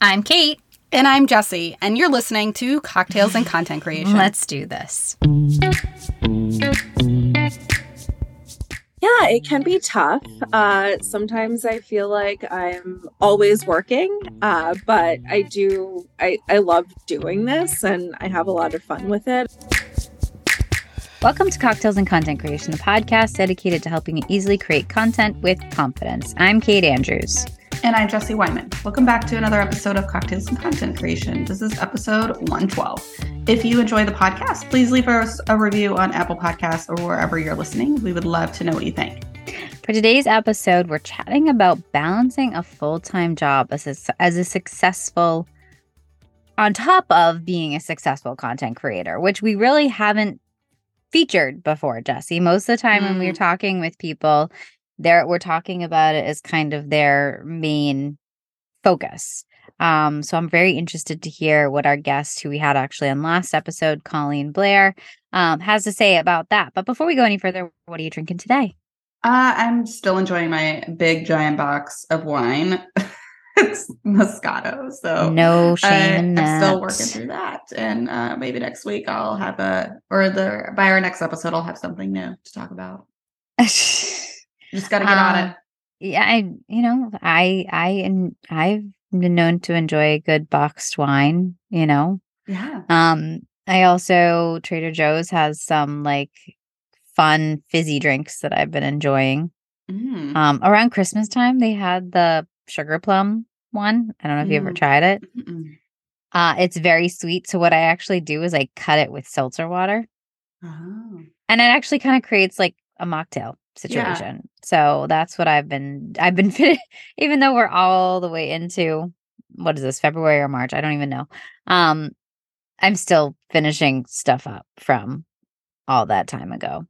I'm Kate. And I'm Jesse, and you're listening to Cocktails and Content Creation. Let's do this. Yeah, it can be tough. Uh, sometimes I feel like I'm always working, uh, but I do, I, I love doing this and I have a lot of fun with it. Welcome to Cocktails and Content Creation, the podcast dedicated to helping you easily create content with confidence. I'm Kate Andrews. And I'm Jesse Wyman. Welcome back to another episode of Cocktails and Content Creation. This is episode 112. If you enjoy the podcast, please leave us a review on Apple Podcasts or wherever you're listening. We would love to know what you think. For today's episode, we're chatting about balancing a full time job as a, as a successful, on top of being a successful content creator, which we really haven't featured before, Jesse. Most of the time, mm. when we're talking with people, there we're talking about it as kind of their main focus. Um, so I'm very interested to hear what our guest, who we had actually on last episode, Colleen Blair, um, has to say about that. But before we go any further, what are you drinking today? Uh, I'm still enjoying my big giant box of wine. it's Moscato, so no shame. I, I'm still working through that, and uh, maybe next week I'll have a, or the by our next episode I'll have something new to talk about. Just got to get on it. Um, yeah, I you know I I and I've been known to enjoy good boxed wine. You know. Yeah. Um. I also Trader Joe's has some like fun fizzy drinks that I've been enjoying. Mm. Um. Around Christmas time, they had the sugar plum one. I don't know if mm. you ever mm. tried it. Mm-mm. Uh, it's very sweet. So what I actually do is I cut it with seltzer water. Oh. And it actually kind of creates like a mocktail situation. Yeah. So that's what I've been I've been even though we're all the way into what is this February or March, I don't even know. Um I'm still finishing stuff up from all that time ago.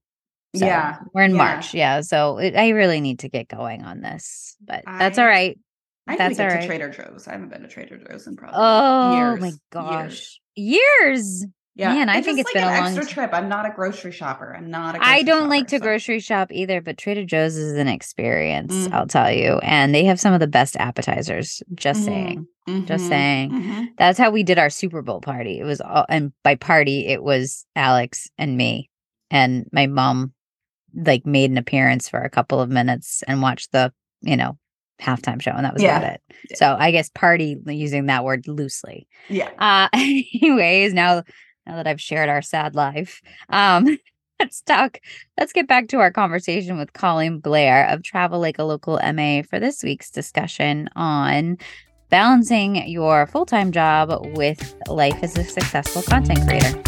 So yeah. We're in yeah. March. Yeah. So it, I really need to get going on this, but I, that's all right. I that's all right. to Trader Joe's. I haven't been to Trader Joe's in probably oh years. my gosh. Years. years. Yeah, man, I think it's like been an a extra long trip. I'm not a grocery shopper. I'm not. I don't shopper, like to so. grocery shop either, but Trader Joe's is an experience. Mm. I'll tell you, and they have some of the best appetizers. Just mm-hmm. saying, mm-hmm. just saying. Mm-hmm. That's how we did our Super Bowl party. It was all, and by party, it was Alex and me, and my mom, like made an appearance for a couple of minutes and watched the, you know, halftime show and that was yeah. about it. So I guess party using that word loosely. Yeah. Uh anyways, now now that I've shared our sad life. Um, let's talk, let's get back to our conversation with Colleen Blair of Travel Like a Local MA for this week's discussion on balancing your full time job with life as a successful content creator.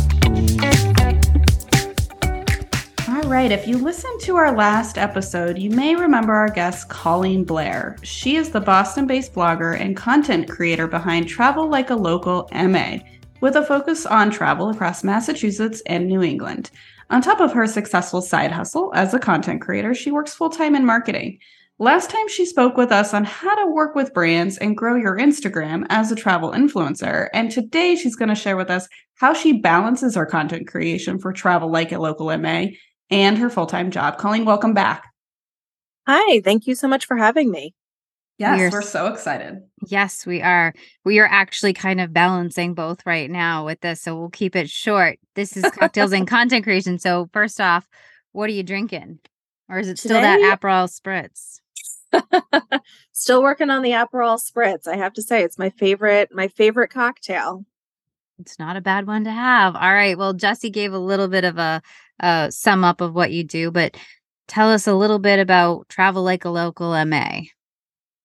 All right, if you listened to our last episode, you may remember our guest, Colleen Blair. She is the Boston based blogger and content creator behind Travel Like a Local MA with a focus on travel across Massachusetts and New England. On top of her successful side hustle as a content creator, she works full time in marketing. Last time she spoke with us on how to work with brands and grow your Instagram as a travel influencer. And today she's going to share with us how she balances her content creation for Travel Like a Local MA and her full time job. Colleen, welcome back. Hi, thank you so much for having me. Yes, we're, we're so excited. Yes, we are. We are actually kind of balancing both right now with this. So we'll keep it short. This is cocktails and content creation. So, first off, what are you drinking? Or is it still Today, that Aperol spritz? still working on the Aperol spritz. I have to say it's my favorite my favorite cocktail. It's not a bad one to have. All right. Well, Jesse gave a little bit of a, a sum up of what you do, but tell us a little bit about Travel Like a Local MA.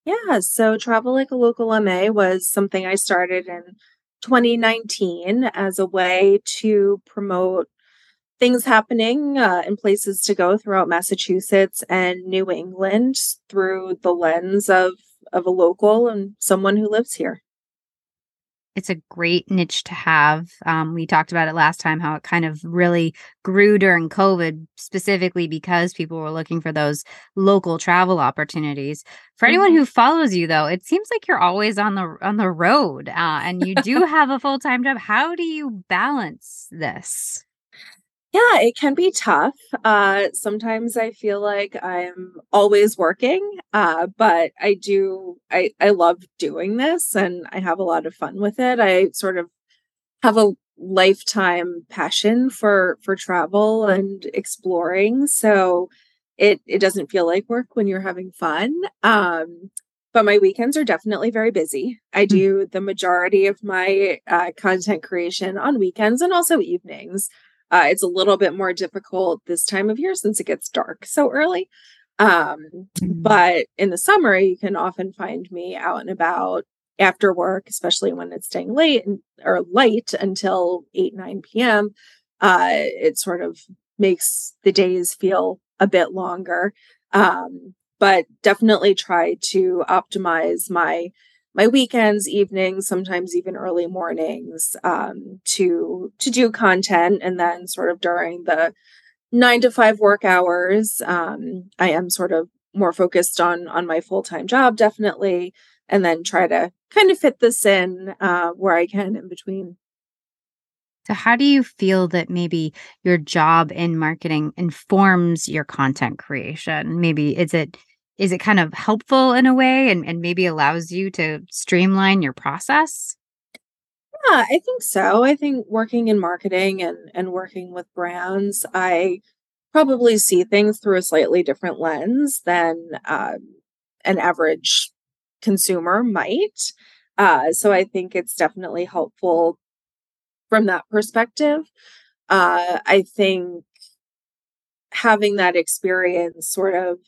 Yeah, so Travel Like a Local MA was something I started in 2019 as a way to promote things happening uh, and places to go throughout Massachusetts and New England through the lens of of a local and someone who lives here it's a great niche to have. Um, we talked about it last time how it kind of really grew during COVID, specifically because people were looking for those local travel opportunities. For anyone mm-hmm. who follows you, though, it seems like you're always on the on the road, uh, and you do have a full time job. How do you balance this? Yeah, it can be tough. Uh, sometimes I feel like I'm always working, uh, but I do, I, I love doing this and I have a lot of fun with it. I sort of have a lifetime passion for for travel and exploring so it it doesn't feel like work when you're having fun um but my weekends are definitely very busy i hmm. do the majority of my uh, content creation on weekends and also evenings uh, it's a little bit more difficult this time of year since it gets dark so early um, mm-hmm. but in the summer you can often find me out and about after work, especially when it's staying late and, or light until 8, 9 p.m., uh, it sort of makes the days feel a bit longer. Um, but definitely try to optimize my my weekends, evenings, sometimes even early mornings um, to to do content, and then sort of during the nine to five work hours, um, I am sort of more focused on on my full time job, definitely, and then try to kind of fit this in uh, where I can in between. So, how do you feel that maybe your job in marketing informs your content creation? Maybe is it is it kind of helpful in a way and, and maybe allows you to streamline your process? Yeah, I think so. I think working in marketing and, and working with brands, I probably see things through a slightly different lens than um, an average consumer might. Uh, so I think it's definitely helpful from that perspective. Uh, I think having that experience sort of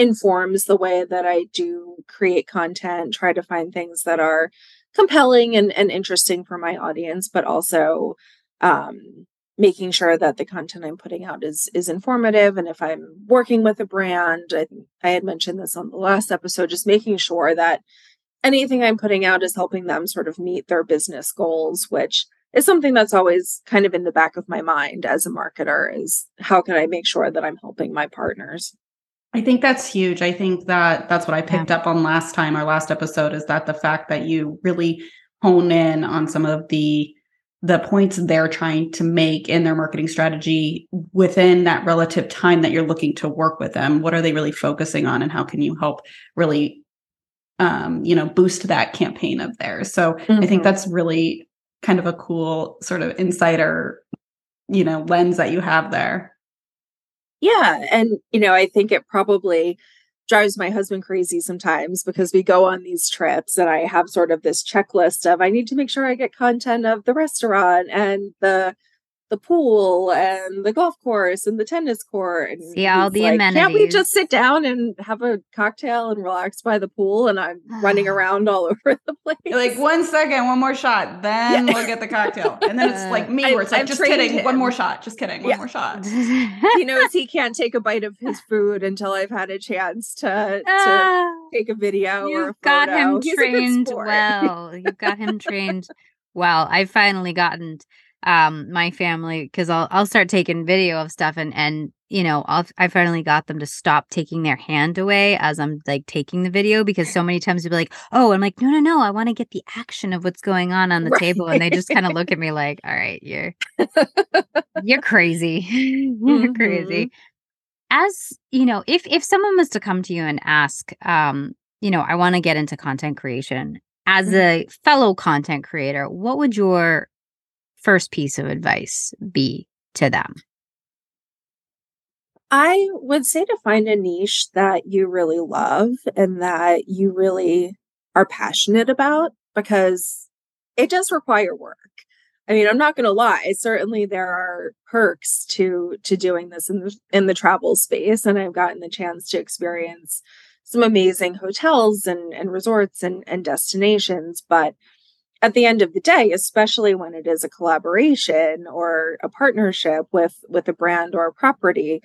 informs the way that I do create content, try to find things that are compelling and, and interesting for my audience, but also um, making sure that the content I'm putting out is is informative. And if I'm working with a brand, I, I had mentioned this on the last episode, just making sure that anything I'm putting out is helping them sort of meet their business goals, which is something that's always kind of in the back of my mind as a marketer is how can I make sure that I'm helping my partners? I think that's huge. I think that that's what I picked yeah. up on last time, our last episode, is that the fact that you really hone in on some of the the points they're trying to make in their marketing strategy within that relative time that you're looking to work with them what are they really focusing on and how can you help really um, you know boost that campaign of theirs so mm-hmm. i think mm-hmm. that's really kind of a cool sort of insider you know lens that you have there yeah and you know i think it probably drives my husband crazy sometimes because we go on these trips and I have sort of this checklist of I need to make sure I get content of the restaurant and the the pool and the golf course and the tennis court and see all the like, amenities. Can't we just sit down and have a cocktail and relax by the pool? And I'm running around all over the place. like one second, one more shot, then yeah. we'll get the cocktail. And then it's like me, where it's like, I've just kidding, him. one more shot, just kidding, one more shot. he knows he can't take a bite of his food until I've had a chance to, to uh, take a video. You've got him He's trained well. You've got him trained well. I've finally gotten um my family because I'll I'll start taking video of stuff and and you know I'll I finally got them to stop taking their hand away as I'm like taking the video because so many times you'll be like oh I'm like no no no I want to get the action of what's going on on the right. table and they just kind of look at me like all right you're you're crazy you're mm-hmm. crazy as you know if if someone was to come to you and ask um you know I want to get into content creation as mm-hmm. a fellow content creator what would your first piece of advice be to them? I would say to find a niche that you really love and that you really are passionate about because it does require work. I mean, I'm not going to lie. Certainly, there are perks to to doing this in the in the travel space, and I've gotten the chance to experience some amazing hotels and and resorts and and destinations. But at the end of the day especially when it is a collaboration or a partnership with with a brand or a property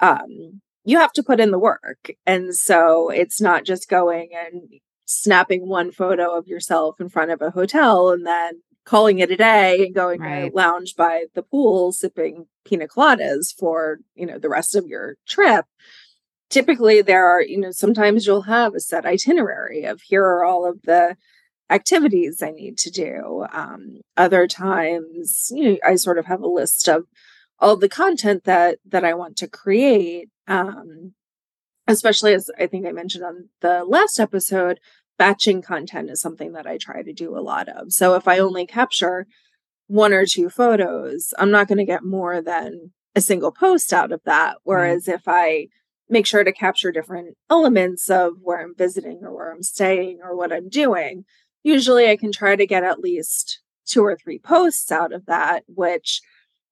um you have to put in the work and so it's not just going and snapping one photo of yourself in front of a hotel and then calling it a day and going right. to lounge by the pool sipping pina coladas for you know the rest of your trip typically there are you know sometimes you'll have a set itinerary of here are all of the activities I need to do. Um, other times, you know, I sort of have a list of all the content that that I want to create. Um, especially as I think I mentioned on the last episode, batching content is something that I try to do a lot of. So if I only capture one or two photos, I'm not going to get more than a single post out of that. Whereas if I make sure to capture different elements of where I'm visiting or where I'm staying or what I'm doing, usually I can try to get at least two or three posts out of that, which,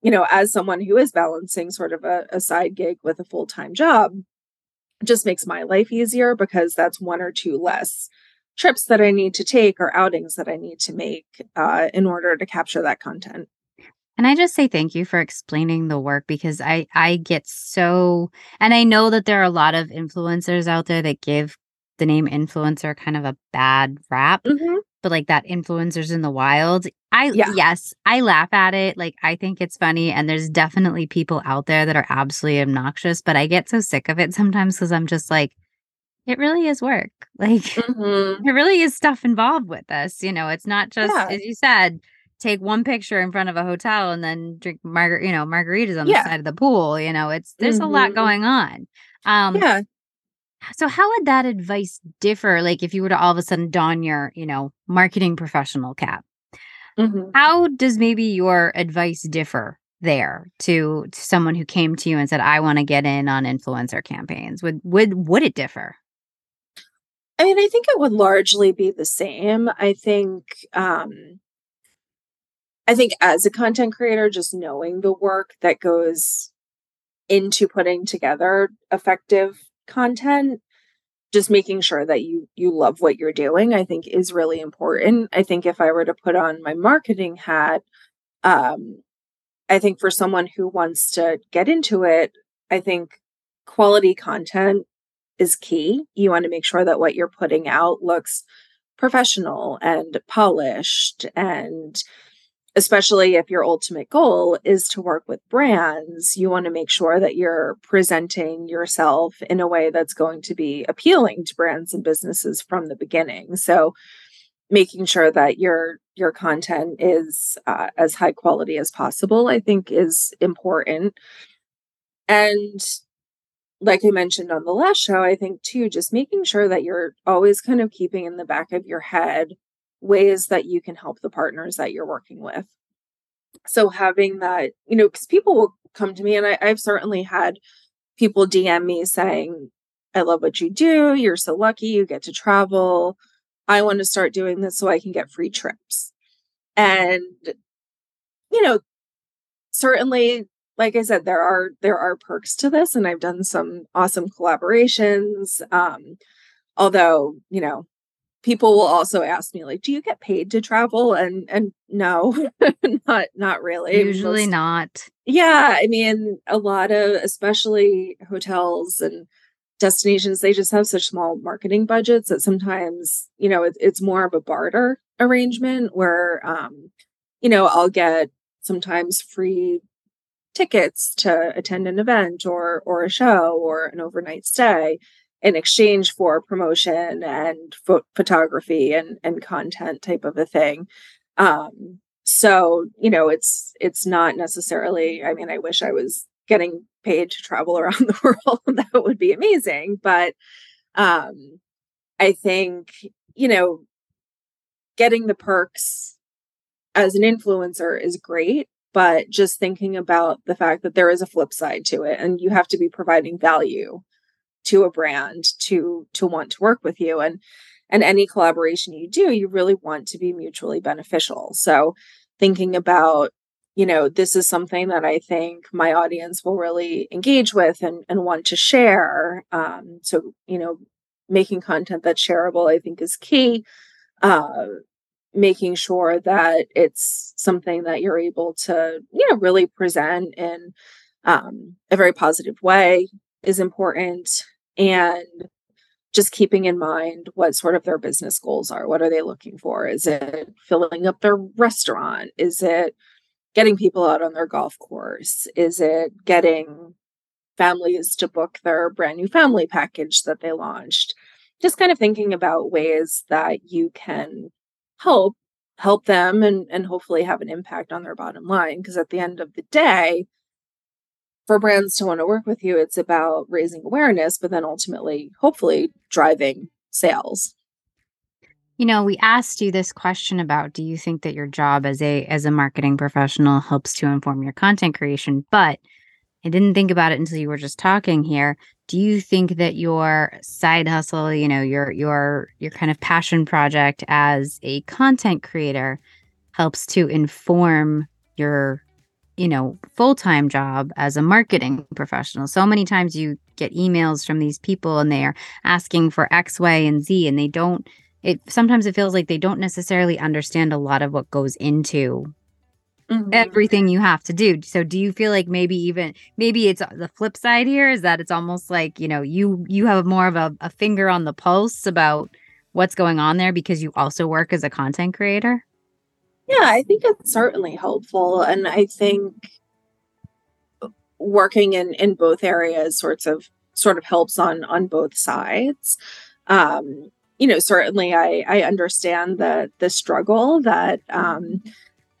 you know, as someone who is balancing sort of a, a side gig with a full time job, just makes my life easier because that's one or two less trips that I need to take or outings that I need to make uh, in order to capture that content. And I just say thank you for explaining the work because I I get so and I know that there are a lot of influencers out there that give the name influencer kind of a bad rap. Mm-hmm. But like that influencers in the wild, I yeah. yes, I laugh at it. Like I think it's funny and there's definitely people out there that are absolutely obnoxious, but I get so sick of it sometimes cuz I'm just like it really is work. Like mm-hmm. it really is stuff involved with this. You know, it's not just yeah. as you said, take one picture in front of a hotel and then drink margar you know, margaritas on yeah. the side of the pool. You know, it's there's mm-hmm. a lot mm-hmm. going on. Um yeah. So how would that advice differ? Like if you were to all of a sudden don your, you know, marketing professional cap, mm-hmm. how does maybe your advice differ there to, to someone who came to you and said, I want to get in on influencer campaigns? Would would would it differ? I mean, I think it would largely be the same. I think um I think as a content creator, just knowing the work that goes into putting together effective content, just making sure that you you love what you're doing, I think is really important. I think if I were to put on my marketing hat, um, I think for someone who wants to get into it, I think quality content is key. You want to make sure that what you're putting out looks professional and polished and especially if your ultimate goal is to work with brands, you want to make sure that you're presenting yourself in a way that's going to be appealing to brands and businesses from the beginning. So making sure that your your content is uh, as high quality as possible i think is important and like I mentioned on the last show, I think too, just making sure that you're always kind of keeping in the back of your head ways that you can help the partners that you're working with. So having that, you know, because people will come to me, and I, I've certainly had people DM me saying, I love what you do. You're so lucky you get to travel. I want to start doing this so I can get free trips. And, you know, certainly like I said, there are there are perks to this, and I've done some awesome collaborations. Um, although, you know, people will also ask me, like, do you get paid to travel? And and no, not not really. Usually Most, not. Yeah. I mean, a lot of especially hotels and destinations, they just have such small marketing budgets that sometimes, you know, it, it's more of a barter arrangement where um, you know, I'll get sometimes free tickets to attend an event or or a show or an overnight stay in exchange for promotion and ph- photography and and content type of a thing. Um so you know it's it's not necessarily i mean i wish i was getting paid to travel around the world. That would be amazing but um i think you know getting the perks as an influencer is great but just thinking about the fact that there is a flip side to it and you have to be providing value to a brand to to want to work with you. And and any collaboration you do you really want to be mutually beneficial. So thinking about you know this is something that i think my audience will really engage with and, and want to share. Um, so you know making content that's shareable i think is key. Uh, making sure that it's something that you're able to you know really present in um, a very positive way is important and just keeping in mind what sort of their business goals are. What are they looking for? Is it filling up their restaurant? Is it getting people out on their golf course? Is it getting families to book their brand new family package that they launched? Just kind of thinking about ways that you can help help them and and hopefully have an impact on their bottom line because at the end of the day for brands to want to work with you it's about raising awareness but then ultimately hopefully driving sales. You know we asked you this question about do you think that your job as a as a marketing professional helps to inform your content creation? But i didn't think about it until you were just talking here. Do you think that your side hustle you know your your your kind of passion project as a content creator helps to inform your you know full-time job as a marketing professional so many times you get emails from these people and they are asking for x y and z and they don't it sometimes it feels like they don't necessarily understand a lot of what goes into mm-hmm. everything you have to do. So do you feel like maybe even maybe it's the flip side here is that it's almost like, you know, you you have more of a, a finger on the pulse about what's going on there because you also work as a content creator? Yeah, I think it's certainly helpful. And I think working in in both areas sorts of sort of helps on on both sides. Um, you know, certainly I I understand the the struggle that um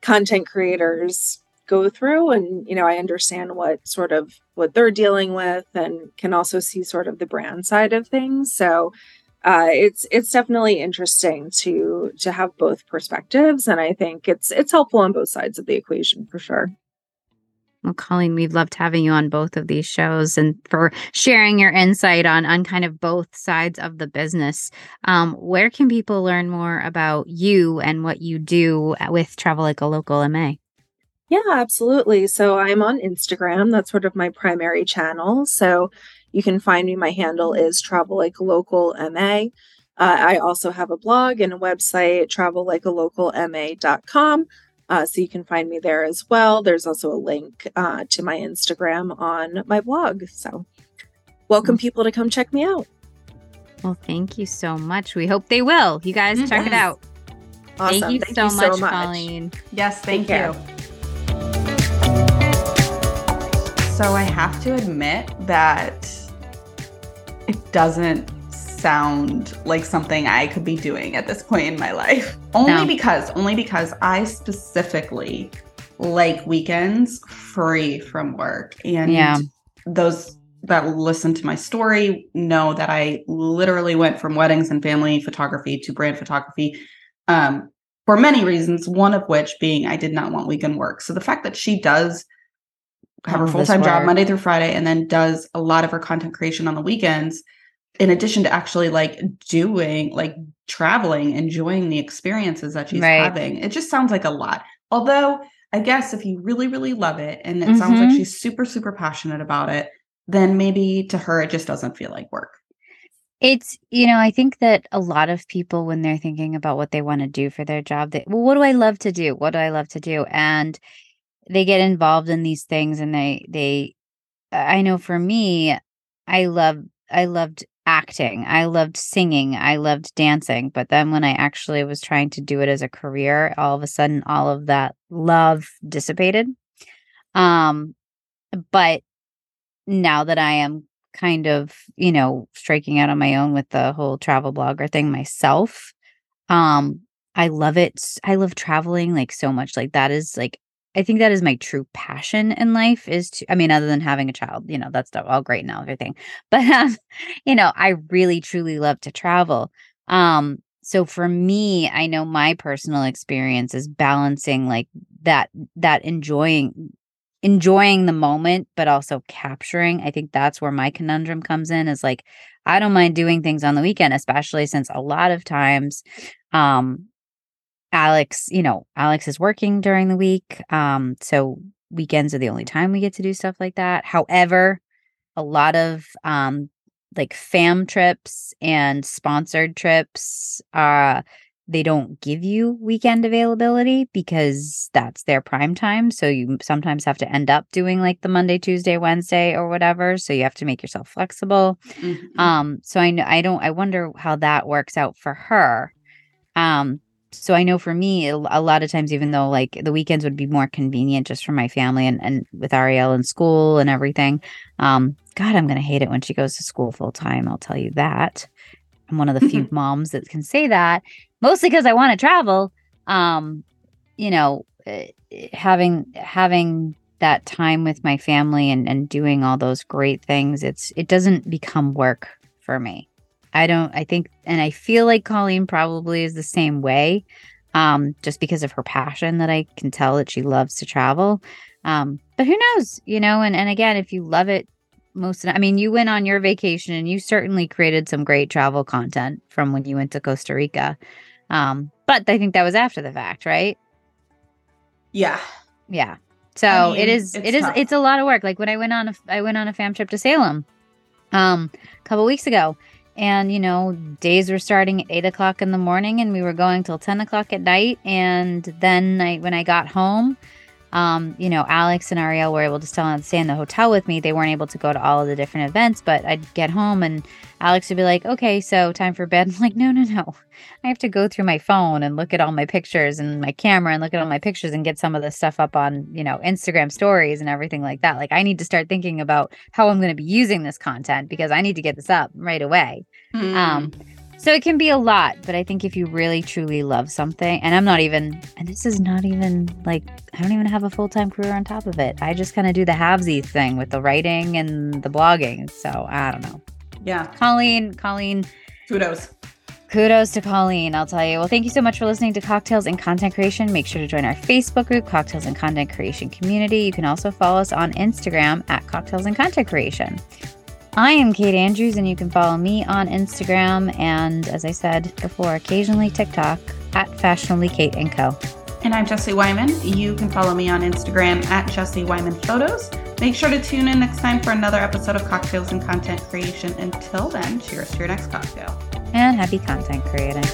content creators go through and you know i understand what sort of what they're dealing with and can also see sort of the brand side of things so uh, it's it's definitely interesting to to have both perspectives and i think it's it's helpful on both sides of the equation for sure well, Colleen, we've loved having you on both of these shows and for sharing your insight on on kind of both sides of the business. Um, where can people learn more about you and what you do with Travel Like a Local MA? Yeah, absolutely. So I'm on Instagram. That's sort of my primary channel. So you can find me. My handle is Travel Like a Local MA. Uh, I also have a blog and a website, travellikealocalma.com. Uh, so you can find me there as well. There's also a link uh, to my Instagram on my blog. So welcome people to come check me out. Well, thank you so much. We hope they will. You guys check yes. it out. Awesome. Thank you, thank so, you much, so much, Colleen. Yes, thank you. So I have to admit that it doesn't sound like something I could be doing at this point in my life. Only no. because, only because I specifically like weekends free from work. And yeah. those that listen to my story know that I literally went from weddings and family photography to brand photography um, for many reasons, one of which being I did not want weekend work. So the fact that she does have her full time job Monday through Friday and then does a lot of her content creation on the weekends in addition to actually like doing like traveling enjoying the experiences that she's right. having it just sounds like a lot although i guess if you really really love it and it mm-hmm. sounds like mm-hmm. she's super super passionate about it then maybe to her it just doesn't feel like work it's you know i think that a lot of people when they're thinking about what they want to do for their job they well what do i love to do what do i love to do and they get involved in these things and they they i know for me i love i loved acting. I loved singing. I loved dancing. But then when I actually was trying to do it as a career, all of a sudden all of that love dissipated. Um but now that I am kind of, you know, striking out on my own with the whole travel blogger thing myself, um I love it. I love traveling like so much. Like that is like I think that is my true passion in life is to, I mean, other than having a child, you know, that's all great now, everything. But, um, you know, I really, truly love to travel. Um, so for me, I know my personal experience is balancing like that, that enjoying, enjoying the moment, but also capturing. I think that's where my conundrum comes in is like, I don't mind doing things on the weekend, especially since a lot of times, um, Alex, you know, Alex is working during the week. Um, so weekends are the only time we get to do stuff like that. However, a lot of um like fam trips and sponsored trips uh they don't give you weekend availability because that's their prime time so you sometimes have to end up doing like the monday tuesday wednesday or whatever so you have to make yourself flexible mm-hmm. um so i know i don't i wonder how that works out for her um so I know for me, a lot of times, even though like the weekends would be more convenient just for my family and, and with Ariel in school and everything, um, God, I'm going to hate it when she goes to school full time. I'll tell you that. I'm one of the few moms that can say that, mostly because I want to travel. Um, you know, eh, having having that time with my family and and doing all those great things, it's it doesn't become work for me. I don't I think and I feel like Colleen probably is the same way. Um, just because of her passion that I can tell that she loves to travel. Um, but who knows, you know, and, and again, if you love it most I mean, you went on your vacation and you certainly created some great travel content from when you went to Costa Rica. Um, but I think that was after the fact, right? Yeah. Yeah. So I mean, it is it is tough. it's a lot of work. Like when I went on a I went on a fam trip to Salem um a couple weeks ago and you know days were starting at eight o'clock in the morning and we were going till 10 o'clock at night. And then I, when i got home um, you know, Alex and Ariel were able to still stay in the hotel with me. They weren't able to go to all of the different events, but I'd get home and Alex would be like, okay, so time for bed. I'm like, no, no, no. I have to go through my phone and look at all my pictures and my camera and look at all my pictures and get some of the stuff up on, you know, Instagram stories and everything like that. Like, I need to start thinking about how I'm going to be using this content because I need to get this up right away. Mm. Um, so it can be a lot, but I think if you really truly love something, and I'm not even, and this is not even like, I don't even have a full time career on top of it. I just kind of do the halvesies thing with the writing and the blogging. So I don't know. Yeah. Colleen, Colleen. Kudos. Kudos to Colleen, I'll tell you. Well, thank you so much for listening to Cocktails and Content Creation. Make sure to join our Facebook group, Cocktails and Content Creation Community. You can also follow us on Instagram at Cocktails and Content Creation. I am Kate Andrews, and you can follow me on Instagram and, as I said before, occasionally TikTok at Fashionably Kate and Co. And I'm Jessie Wyman. You can follow me on Instagram at Jessie Wyman Photos. Make sure to tune in next time for another episode of Cocktails and Content Creation. Until then, cheers to your next cocktail. And happy content creating.